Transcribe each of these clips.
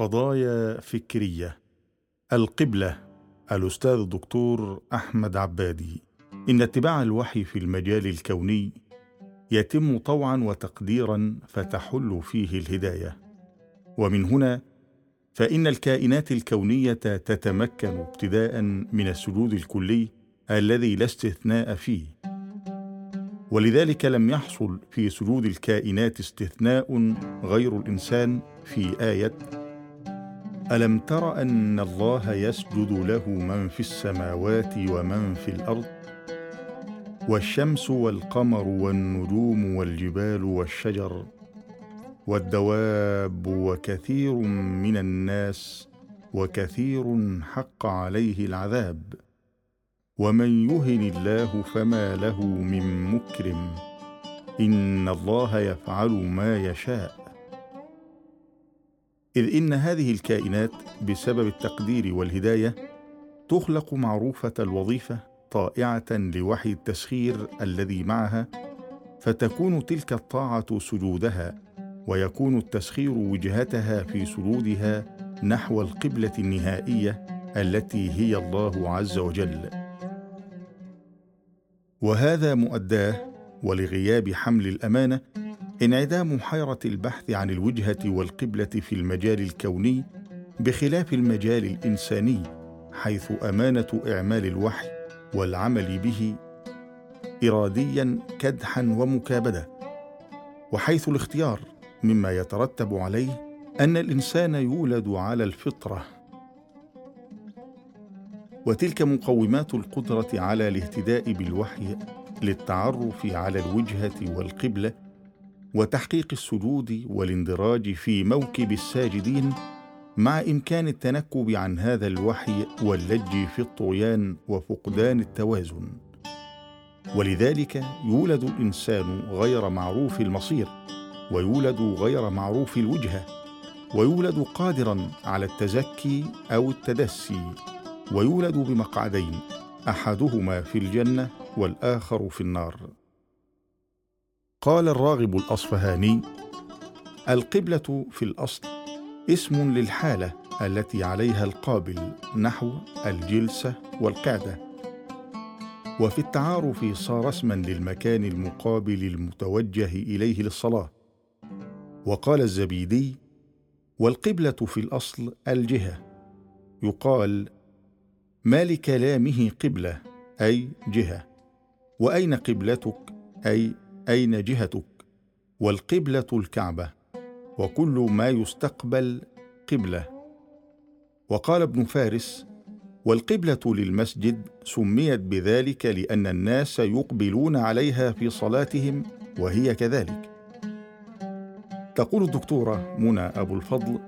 قضايا فكرية. القبلة الأستاذ الدكتور أحمد عبادي. إن اتباع الوحي في المجال الكوني يتم طوعا وتقديرا فتحل فيه الهداية. ومن هنا فإن الكائنات الكونية تتمكن ابتداء من السجود الكلي الذي لا استثناء فيه. ولذلك لم يحصل في سجود الكائنات استثناء غير الإنسان في آية ألم تر أن الله يسجد له من في السماوات ومن في الأرض؟ والشمس والقمر والنجوم والجبال والشجر والدواب وكثير من الناس وكثير حق عليه العذاب. ومن يهن الله فما له من مكرم. إن الله يفعل ما يشاء. إذ إن هذه الكائنات بسبب التقدير والهداية تخلق معروفة الوظيفة طائعة لوحي التسخير الذي معها فتكون تلك الطاعة سجودها ويكون التسخير وجهتها في سجودها نحو القبلة النهائية التي هي الله عز وجل. وهذا مؤداه ولغياب حمل الأمانة انعدام حيرة البحث عن الوجهة والقبلة في المجال الكوني بخلاف المجال الإنساني حيث أمانة إعمال الوحي والعمل به اراديا كدحا ومكابدة وحيث الاختيار مما يترتب عليه أن الإنسان يولد على الفطرة. وتلك مقومات القدرة على الاهتداء بالوحي للتعرف على الوجهة والقبلة وتحقيق السجود والاندراج في موكب الساجدين مع إمكان التنكب عن هذا الوحي واللج في الطغيان وفقدان التوازن. ولذلك يولد الإنسان غير معروف المصير ويولد غير معروف الوجهة ويولد قادرا على التزكي أو التدسي ويولد بمقعدين أحدهما في الجنة والآخر في النار. قال الراغب الأصفهاني القبلة في الأصل اسم للحالة التي عليها القابل نحو الجلسة والقعدة. وفي التعارف صار اسما للمكان المقابل المتوجه إليه للصلاة. وقال الزبيدي والقبلة في الأصل الجهة. يقال ما لكلامه قبلة أي جهة. وأين قبلتك أي أين جهتك؟ والقبلة الكعبة وكل ما يستقبل قبلة. وقال ابن فارس والقبلة للمسجد سميت بذلك لأن الناس يقبلون عليها في صلاتهم وهي كذلك. تقول الدكتورة منى أبو الفضل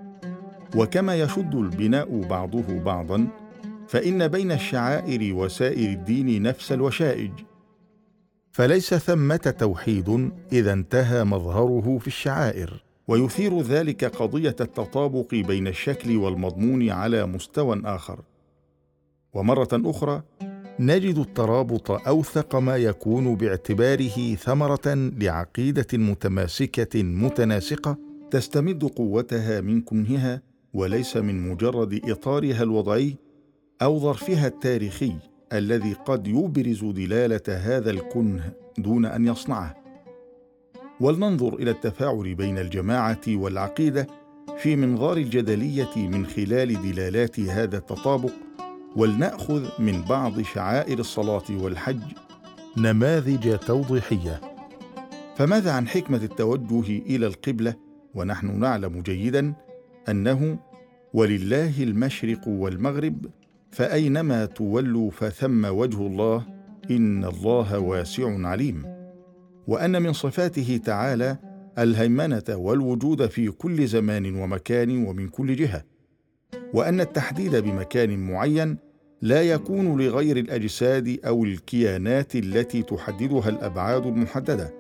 وكما يشد البناء بعضه بعضا فإن بين الشعائر وسائر الدين نفس الوشائج. فليس ثمة توحيد إذا انتهى مظهره في الشعائر ويثير ذلك قضية التطابق بين الشكل والمضمون على مستوى آخر. ومرة أخرى نجد الترابط أوثق ما يكون باعتباره ثمرة لعقيدة متماسكة متناسقة تستمد قوتها من كنهها وليس من مجرد إطارها الوضعي أو ظرفها التاريخي. الذي قد يبرز دلالة هذا الكنه دون أن يصنعه. ولننظر إلى التفاعل بين الجماعة والعقيدة في منظار الجدلية من خلال دلالات هذا التطابق ولنأخذ من بعض شعائر الصلاة والحج نماذج توضيحية. فماذا عن حكمة التوجه إلى القبلة؟ ونحن نعلم جيدا أنه ولله المشرق والمغرب فأينما تولوا فثم وجه الله إن الله واسع عليم. وأن من صفاته تعالى الهيمنة والوجود في كل زمان ومكان ومن كل جهة. وأن التحديد بمكان معين لا يكون لغير الأجساد أو الكيانات التي تحددها الأبعاد المحددة.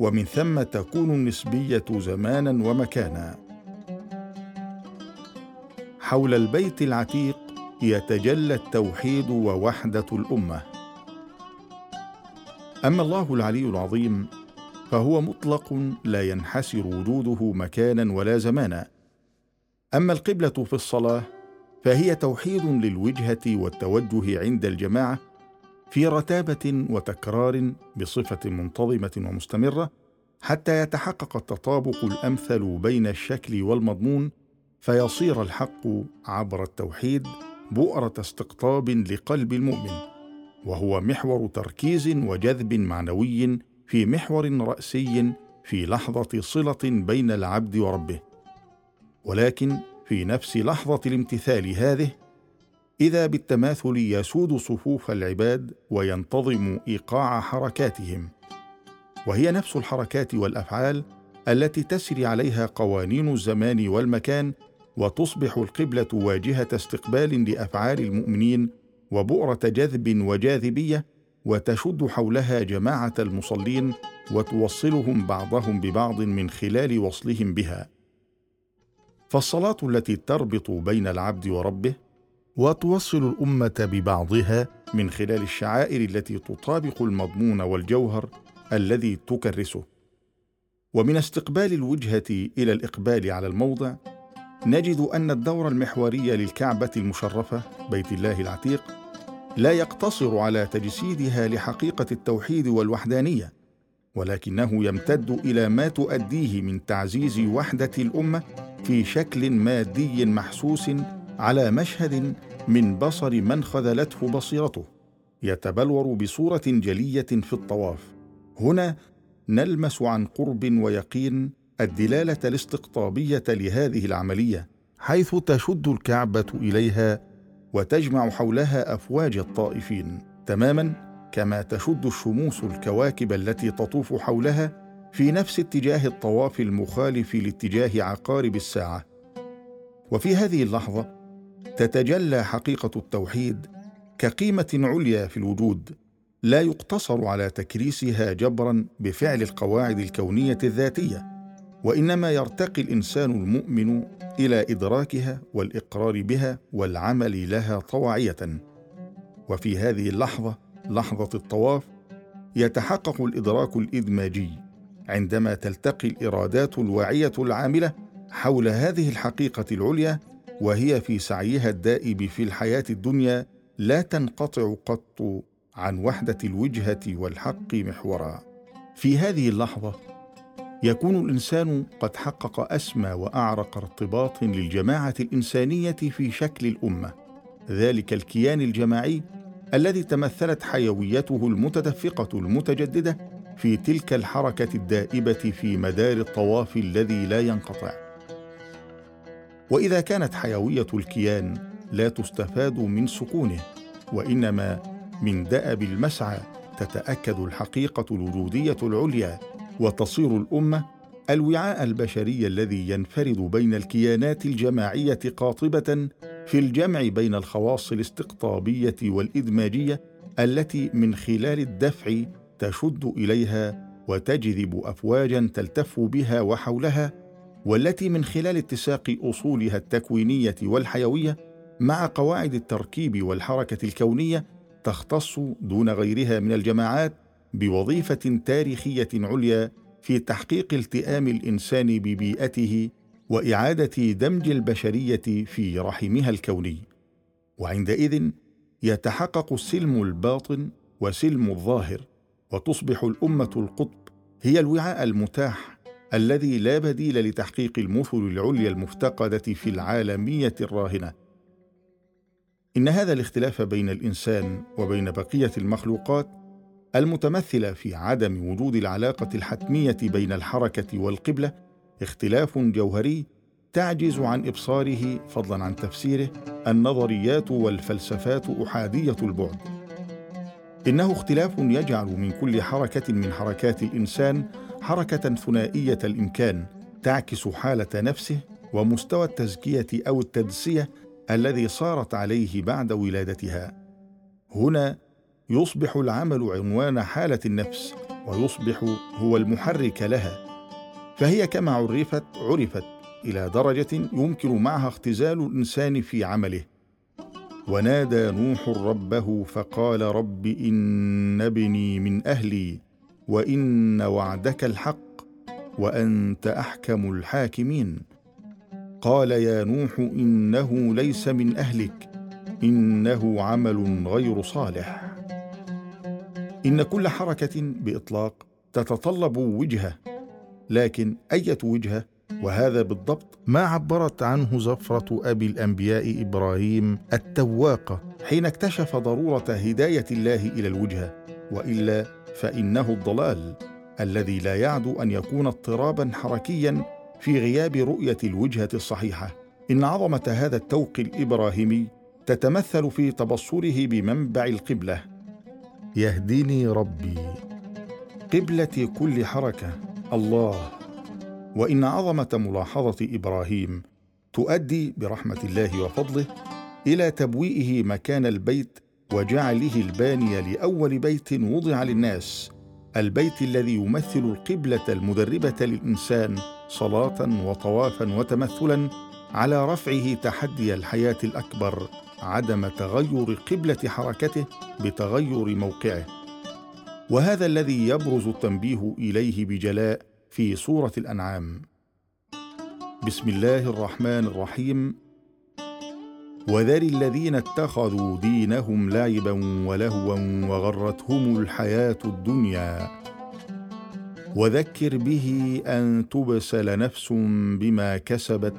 ومن ثم تكون النسبية زمانا ومكانا. حول البيت العتيق يتجلى التوحيد ووحدة الأمة. أما الله العلي العظيم فهو مطلق لا ينحسر وجوده مكانا ولا زمانا. أما القبلة في الصلاة فهي توحيد للوجهة والتوجه عند الجماعة في رتابة وتكرار بصفة منتظمة ومستمرة حتى يتحقق التطابق الأمثل بين الشكل والمضمون فيصير الحق عبر التوحيد بؤرة استقطاب لقلب المؤمن وهو محور تركيز وجذب معنوي في محور رأسي في لحظة صلة بين العبد وربه. ولكن في نفس لحظة الامتثال هذه إذا بالتماثل يسود صفوف العباد وينتظم إيقاع حركاتهم. وهي نفس الحركات والأفعال التي تسري عليها قوانين الزمان والمكان وتصبح القبلة واجهة استقبال لأفعال المؤمنين وبؤرة جذب وجاذبية وتشد حولها جماعة المصلين وتوصلهم بعضهم ببعض من خلال وصلهم بها. فالصلاة التي تربط بين العبد وربه وتوصل الأمة ببعضها من خلال الشعائر التي تطابق المضمون والجوهر الذي تكرسه. ومن استقبال الوجهة إلى الإقبال على الموضع نجد أن الدور المحوري للكعبة المشرفة بيت الله العتيق لا يقتصر على تجسيدها لحقيقة التوحيد والوحدانية ولكنه يمتد إلى ما تؤديه من تعزيز وحدة الأمة في شكل مادي محسوس على مشهد من بصر من خذلته بصيرته يتبلور بصورة جلية في الطواف. هنا نلمس عن قرب ويقين الدلالة الاستقطابية لهذه العملية حيث تشد الكعبة إليها وتجمع حولها أفواج الطائفين. تماما كما تشد الشموس الكواكب التي تطوف حولها في نفس اتجاه الطواف المخالف لاتجاه عقارب الساعة. وفي هذه اللحظة تتجلى حقيقة التوحيد كقيمة عليا في الوجود لا يقتصر على تكريسها جبرا بفعل القواعد الكونية الذاتية. وإنما يرتقي الإنسان المؤمن إلى إدراكها والإقرار بها والعمل لها طواعية. وفي هذه اللحظة لحظة الطواف يتحقق الإدراك الإدماجي عندما تلتقي الإرادات الواعية العاملة حول هذه الحقيقة العليا وهي في سعيها الدائب في الحياة الدنيا لا تنقطع قط عن وحدة الوجهة والحق محورا. في هذه اللحظة يكون الإنسان قد حقق أسمى وأعرق ارتباط للجماعة الإنسانية في شكل الأمة. ذلك الكيان الجماعي الذي تمثلت حيويته المتدفقة المتجددة في تلك الحركة الدائبة في مدار الطواف الذي لا ينقطع. وإذا كانت حيوية الكيان لا تستفاد من سكونه وإنما من دأب المسعى تتأكد الحقيقة الوجودية العليا وتصير الأمة الوعاء البشري الذي ينفرد بين الكيانات الجماعية قاطبة في الجمع بين الخواص الاستقطابية والإدماجية التي من خلال الدفع تشد إليها وتجذب أفواجا تلتف بها وحولها والتي من خلال اتساق أصولها التكوينية والحيوية مع قواعد التركيب والحركة الكونية تختص دون غيرها من الجماعات بوظيفة تاريخية عليا في تحقيق التئام الإنسان ببيئته وإعادة دمج البشرية في رحمها الكوني. وعندئذ يتحقق السلم الباطن وسلم الظاهر وتصبح الأمة القطب هي الوعاء المتاح الذي لا بديل لتحقيق المثل العليا المفتقدة في العالمية الراهنة. إن هذا الاختلاف بين الإنسان وبين بقية المخلوقات المتمثلة في عدم وجود العلاقة الحتمية بين الحركة والقبلة اختلاف جوهري تعجز عن إبصاره فضلا عن تفسيره النظريات والفلسفات أحادية البعد. إنه اختلاف يجعل من كل حركة من حركات الإنسان حركة ثنائية الإمكان تعكس حالة نفسه ومستوى التزكية أو التدسية الذي صارت عليه بعد ولادتها. هنا يصبح العمل عنوان حالة النفس ويصبح هو المحرك لها. فهي كما عرفت عرفت إلى درجة يمكن معها اختزال الإنسان في عمله. ونادى نوح ربه فقال رب إن ابني من أهلي وإن وعدك الحق وأنت أحكم الحاكمين. قال يا نوح إنه ليس من أهلك إنه عمل غير صالح. إن كل حركة بإطلاق تتطلب وجهة لكن أية وجهة؟ وهذا بالضبط ما عبرت عنه زفرة أبي الأنبياء إبراهيم التواقه حين اكتشف ضرورة هداية الله إلى الوجهة. وإلا فإنه الضلال الذي لا يعدو أن يكون اضطرابا حركيا في غياب رؤية الوجهة الصحيحة. إن عظمة هذا التوق الإبراهيمي تتمثل في تبصره بمنبع القبلة. يهديني ربي. قبله كل حركة الله. وإن عظمة ملاحظة إبراهيم تؤدي برحمة الله وفضله إلى تبويئه مكان البيت وجعله الباني لأول بيت وضع للناس. البيت الذي يمثل القبلة المدربة للإنسان صلاة وطوافا وتمثلا على رفعه تحدي الحياة الأكبر. عدم تغير قبلة حركته بتغير موقعه. وهذا الذي يبرز التنبيه إليه بجلاء في سورة الأنعام. بسم الله الرحمن الرحيم. وذر الذين اتخذوا دينهم لعبا ولهوا وغرتهم الحياة الدنيا. وذكر به أن تبسل نفس بما كسبت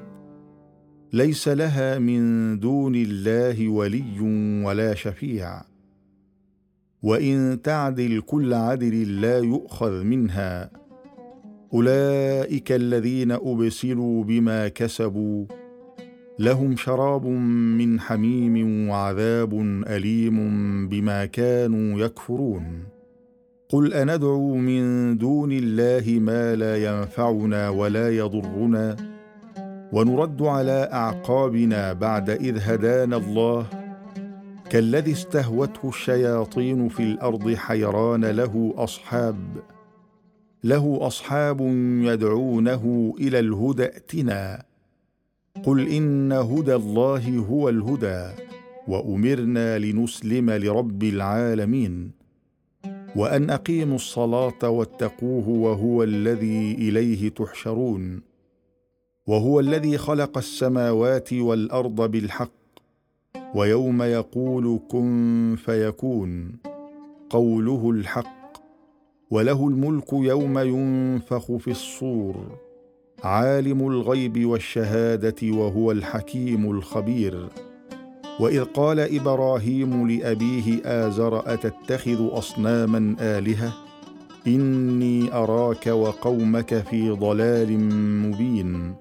ليس لها من دون الله ولي ولا شفيع. وإن تعدل كل عدل لا يؤخذ منها. أولئك الذين ابسلوا بما كسبوا. لهم شراب من حميم وعذاب أليم بما كانوا يكفرون. قل أندعو من دون الله ما لا ينفعنا ولا يضرنا. ونرد على أعقابنا بعد إذ هدانا الله. كالذي استهوته الشياطين في الأرض حيران له أصحاب له أصحاب يدعونه إلى الهدى ائتنا. قل إن هدى الله هو الهدى وأمرنا لنسلم لرب العالمين. وأن أقيموا الصلاة واتقوه وهو الذي إليه تحشرون. وهو الذي خلق السماوات والأرض بالحق ويوم يقول كن فيكون قوله الحق وله الملك يوم ينفخ في الصور عالم الغيب والشهادة وهو الحكيم الخبير. وإذ قال إبراهيم لأبيه آزر أتتخذ أصناما آلهة؟ إني أراك وقومك في ضلال مبين.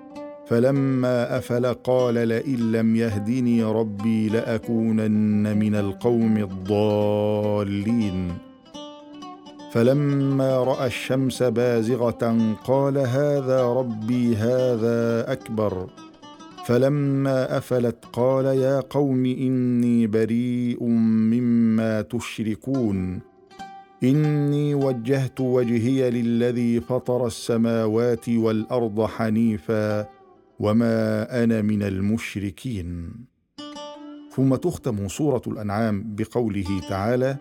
فلما أفل قال لئن لم يهدني ربي لأكونن من القوم الضالين. فلما رأى الشمس بازغة قال هذا ربي هذا أكبر. فلما أفلت قال يا قوم إني بريء مما تشركون. إني وجهت وجهي للذي فطر السماوات والأرض حنيفا. وما أنا من المشركين. ثم تختم سوره الانعام بقوله تعالى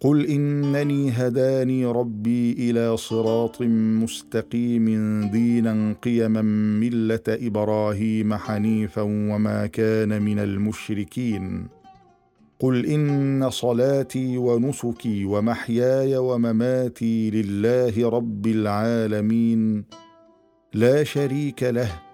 قل انني هداني ربي إلى صراط مستقيم دينا قيما مله إبراهيم حنيفا وما كان من المشركين. قل ان صلاتي ونسكي ومحياي ومماتي لله رب العالمين. لا شريك له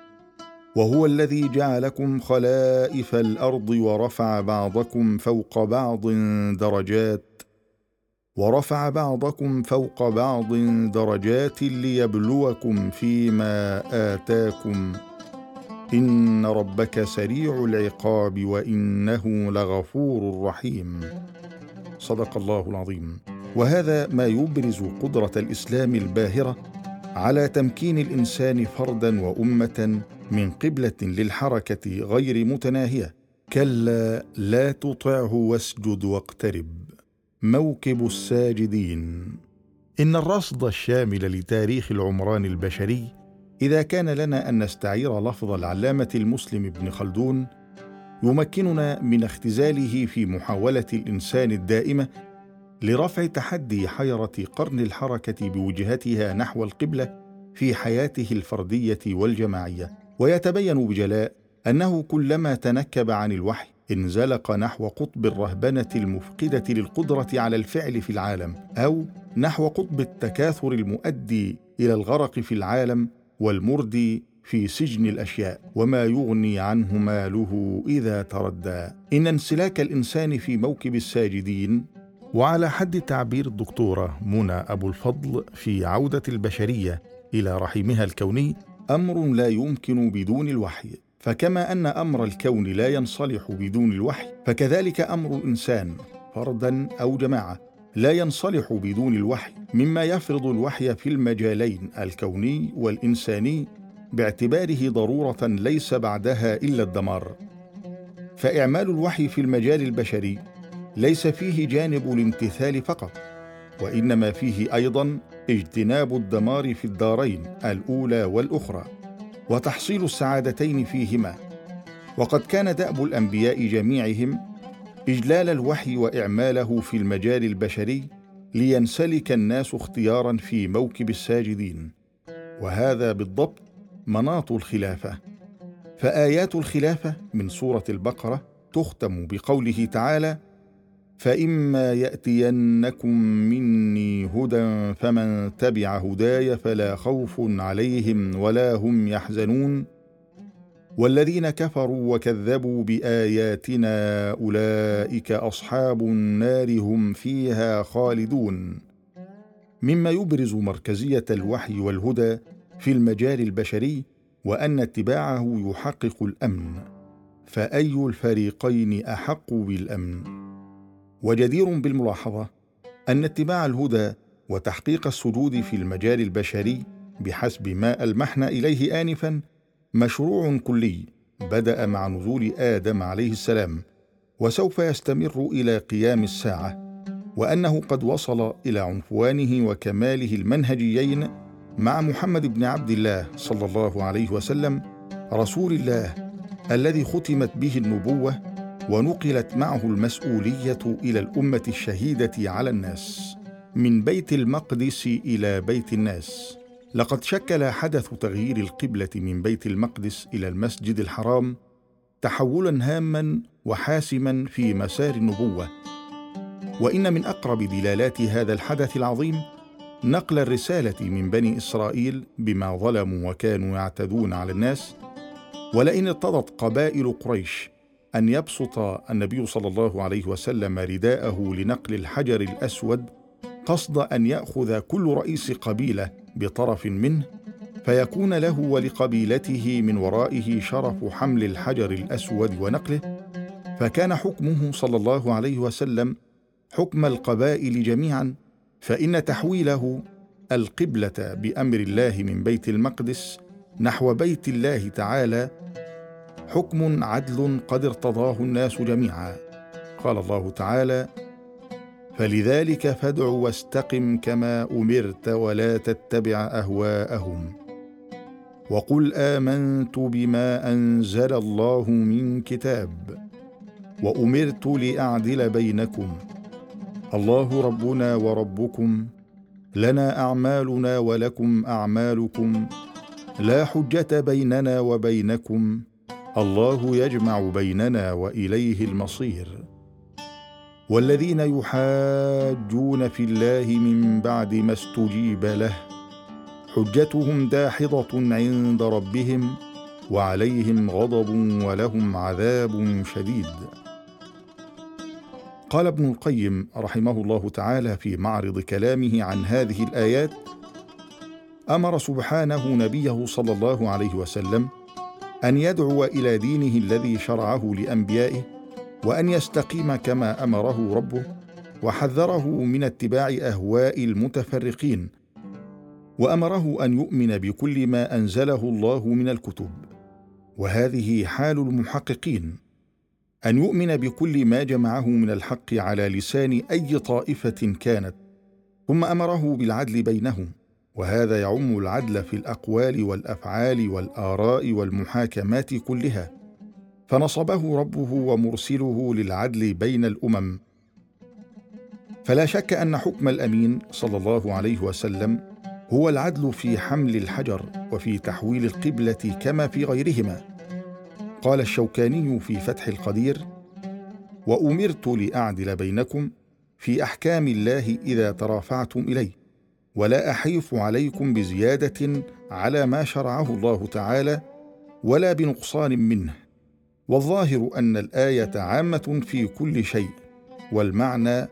وهو الذي جعلكم خلائف الأرض ورفع بعضكم فوق بعض درجات ورفع بعضكم فوق بعض درجات ليبلوكم فيما آتاكم. إن ربك سريع العقاب وإنه لغفور رحيم. صدق الله العظيم. وهذا ما يبرز قدرة الإسلام الباهرة على تمكين الإنسان فردا وأمة من قبلة للحركة غير متناهية. كلا لا تطعه واسجد واقترب. موكب الساجدين. إن الرصد الشامل لتاريخ العمران البشري إذا كان لنا أن نستعير لفظ العلامة المسلم ابن خلدون يمكننا من اختزاله في محاولة الإنسان الدائمة لرفع تحدي حيرة قرن الحركة بوجهتها نحو القبلة في حياته الفردية والجماعية. ويتبين بجلاء أنه كلما تنكب عن الوحي انزلق نحو قطب الرهبنة المفقدة للقدرة على الفعل في العالم أو نحو قطب التكاثر المؤدي إلى الغرق في العالم والمردي في سجن الأشياء وما يغني عنه ماله إذا تردى. إن انسلاك الإنسان في موكب الساجدين وعلى حد تعبير الدكتورة منى أبو الفضل في عودة البشرية إلى رحمها الكوني أمر لا يمكن بدون الوحي فكما أن أمر الكون لا ينصلح بدون الوحي فكذلك أمر الإنسان فردا أو جماعة لا ينصلح بدون الوحي مما يفرض الوحي في المجالين الكوني والإنساني باعتباره ضرورة ليس بعدها إلا الدمار. فإعمال الوحي في المجال البشري ليس فيه جانب الامتثال فقط وإنما فيه أيضا اجتناب الدمار في الدارين الأولى والأخرى وتحصيل السعادتين فيهما. وقد كان دأب الأنبياء جميعهم إجلال الوحي وإعماله في المجال البشري لينسلك الناس اختيارا في موكب الساجدين. وهذا بالضبط مناط الخلافة. فآيات الخلافة من سورة البقرة تختم بقوله تعالى فإما يأتينكم مني هدى فمن تبع هداي فلا خوف عليهم ولا هم يحزنون. والذين كفروا وكذبوا بآياتنا أولئك أصحاب النار هم فيها خالدون. مما يبرز مركزية الوحي والهدى في المجال البشري وأن اتباعه يحقق الأمن. فأي الفريقين أحق بالأمن؟ وجدير بالملاحظة أن اتباع الهدى وتحقيق السجود في المجال البشري بحسب ما ألمحنا إليه انفا مشروع كلي بدأ مع نزول آدم عليه السلام وسوف يستمر إلى قيام الساعة وأنه قد وصل إلى عنفوانه وكماله المنهجيين مع محمد بن عبد الله صلى الله عليه وسلم رسول الله الذي ختمت به النبوة ونقلت معه المسؤولية إلى الأمة الشهيدة على الناس من بيت المقدس إلى بيت الناس. لقد شكل حدث تغيير القبلة من بيت المقدس إلى المسجد الحرام تحولا هاما وحاسما في مسار النبوة. وإن من أقرب دلالات هذا الحدث العظيم نقل الرسالة من بني إسرائيل بما ظلموا وكانوا يعتدون على الناس ولئن ارتضت قبائل قريش أن يبسط النبي صلى الله عليه وسلم رداءه لنقل الحجر الأسود قصد أن يأخذ كل رئيس قبيلة بطرف منه فيكون له ولقبيلته من ورائه شرف حمل الحجر الأسود ونقله. فكان حكمه صلى الله عليه وسلم حكم القبائل جميعا فإن تحويله القبلة بأمر الله من بيت المقدس نحو بيت الله تعالى حكم عدل قد ارتضاه الناس جميعا. قال الله تعالى فلذلك فادع واستقم كما أمرت ولا تتبع أهواءهم. وقل آمنت بما أنزل الله من كتاب. وأمرت لأعدل بينكم. الله ربنا وربكم. لنا أعمالنا ولكم أعمالكم. لا حجة بيننا وبينكم. الله يجمع بيننا وإليه المصير. والذين يحاجون في الله من بعد ما استجيب له حجتهم داحضة عند ربهم وعليهم غضب ولهم عذاب شديد. قال ابن القيم رحمه الله تعالى في معرض كلامه عن هذه الآيات أمر سبحانه نبيه صلى الله عليه وسلم أن يدعو إلى دينه الذي شرعه لأنبيائه وأن يستقيم كما أمره ربه وحذره من اتباع أهواء المتفرقين وأمره أن يؤمن بكل ما أنزله الله من الكتب. وهذه حال المحققين أن يؤمن بكل ما جمعه من الحق على لسان أي طائفة كانت ثم أمره بالعدل بينهم. وهذا يعم العدل في الأقوال والأفعال والآراء والمحاكمات كلها. فنصبه ربه ومرسله للعدل بين الأمم. فلا شك أن حكم الأمين صلى الله عليه وسلم هو العدل في حمل الحجر وفي تحويل القبلة كما في غيرهما. قال الشوكاني في فتح القدير وأمرت لأعدل بينكم في أحكام الله إذا ترافعتم إليه. ولا أحيف عليكم بزيادة على ما شرعه الله تعالى ولا بنقصان منه. والظاهر أن الآية عامة في كل شيء والمعنى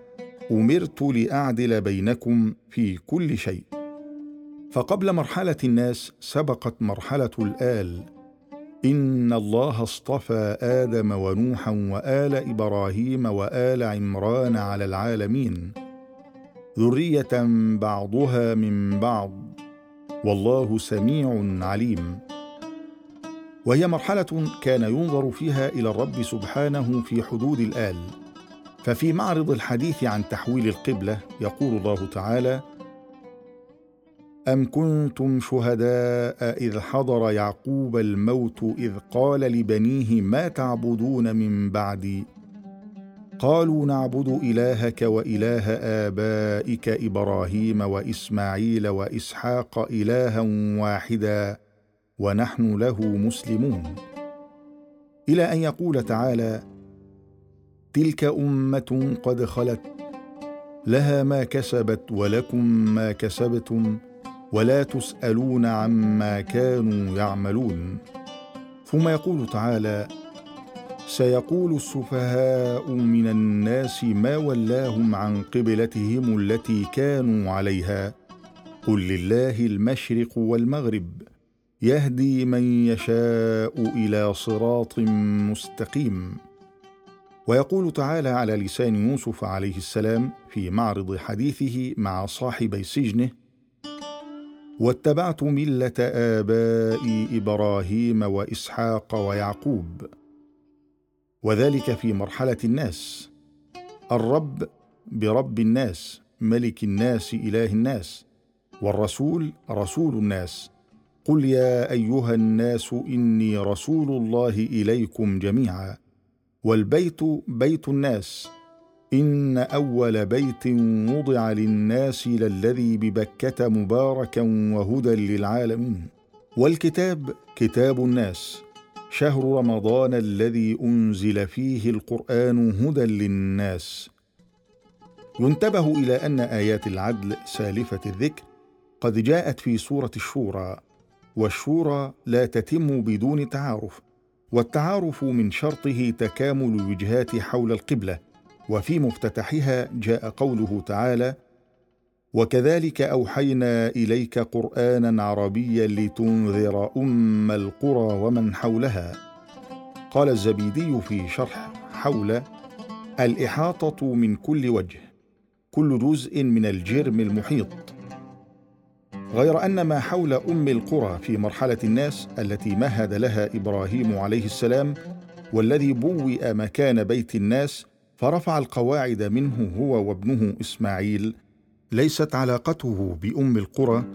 أمرت لأعدل بينكم في كل شيء. فقبل مرحلة الناس سبقت مرحلة الآل. إن الله اصطفى آدم ونوحا وآل إبراهيم وآل عمران على العالمين. ذرية بعضها من بعض. والله سميع عليم. وهي مرحلة كان ينظر فيها إلى الرب سبحانه في حدود الآل. ففي معرض الحديث عن تحويل القبلة يقول الله تعالى أم كنتم شهداء إذ حضر يعقوب الموت إذ قال لبنيه ما تعبدون من بعدي قالوا نعبد إلهك وإله آبائك إبراهيم وإسماعيل وإسحاق إلها واحدا ونحن له مسلمون. إلى أن يقول تعالى تلك أمة قد خلت لها ما كسبت ولكم ما كسبتم ولا تسألون عما كانوا يعملون. ثم يقول تعالى سيقول السفهاء من الناس ما ولاهم عن قبلتهم التي كانوا عليها. قل لله المشرق والمغرب يهدي من يشاء إلى صراط مستقيم. ويقول تعالى على لسان يوسف عليه السلام في معرض حديثه مع صاحبي سجنه واتبعت ملة آبائي إبراهيم وإسحاق ويعقوب وذلك في مرحلة الناس. الرب برب الناس ملك الناس إله الناس والرسول رسول الناس. قل يا أيها الناس إني رسول الله إليكم جميعا. والبيت بيت الناس. إن أول بيت وضع للناس للذي ببكة مباركا وهدى للعالمين. والكتاب كتاب الناس. شهر رمضان الذي أنزل فيه القرآن هدى للناس. ينتبه إلى أن آيات العدل سالفة الذكر قد جاءت في سورة الشورى والشورى لا تتم بدون تعارف والتعارف من شرطه تكامل الوجهات حول القبلة وفي مفتتحها جاء قوله تعالى وكذلك أوحينا إليك قرآنا عربيا لتنذر أم القرى ومن حولها. قال الزبيدي في شرح حول الإحاطة من كل وجه كل جزء من الجرم المحيط. غير أن ما حول أم القرى في مرحلة الناس التي مهد لها إبراهيم عليه السلام والذي بوئ مكان بيت الناس فرفع القواعد منه هو وابنه إسماعيل ليست علاقته بأم القرى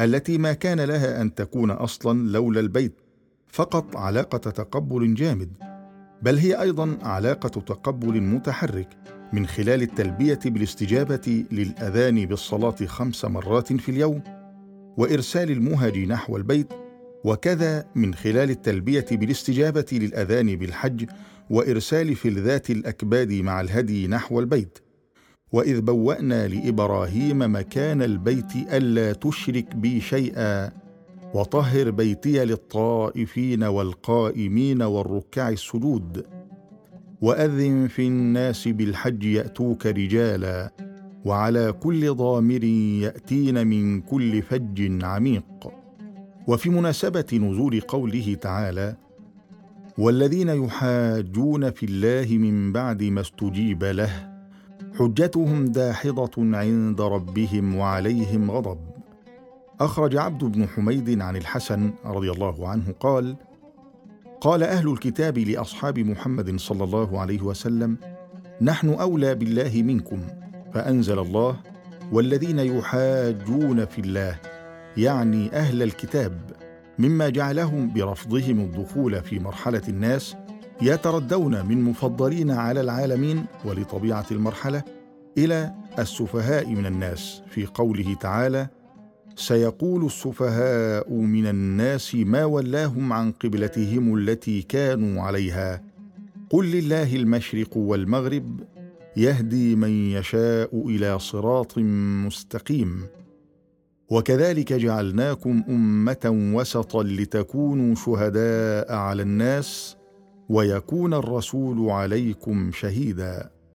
التي ما كان لها أن تكون أصلا لولا البيت فقط علاقة تقبل جامد بل هي أيضا علاقة تقبل متحرك من خلال التلبية بالاستجابة للأذان بالصلاة خمس مرات في اليوم وإرسال المهج نحو البيت وكذا من خلال التلبية بالاستجابة للأذان بالحج وإرسال فلذات الأكباد مع الهدي نحو البيت. وإذ بوأنا لإبراهيم مكان البيت ألا تشرك بي شيئا وطهر بيتي للطائفين والقائمين والركع السجود. وأذن في الناس بالحج يأتوك رجالا وعلى كل ضامر يأتين من كل فج عميق. وفي مناسبة نزول قوله تعالى والذين يحاجون في الله من بعد ما استجيب له حجتهم داحضة عند ربهم وعليهم غضب. أخرج عبد بن حميد عن الحسن رضي الله عنه قال قال أهل الكتاب لأصحاب محمد صلى الله عليه وسلم نحن أولى بالله منكم فأنزل الله والذين يحاجون في الله يعني أهل الكتاب مما جعلهم برفضهم الدخول في مرحلة الناس يتردون من مفضلين على العالمين ولطبيعة المرحلة إلى السفهاء من الناس في قوله تعالى سيقول السفهاء من الناس ما ولاهم عن قبلتهم التي كانوا عليها قل لله المشرق والمغرب يهدي من يشاء إلى صراط مستقيم وكذلك جعلناكم أمة وسطا لتكونوا شهداء على الناس ويكون الرسول عليكم شهيدا.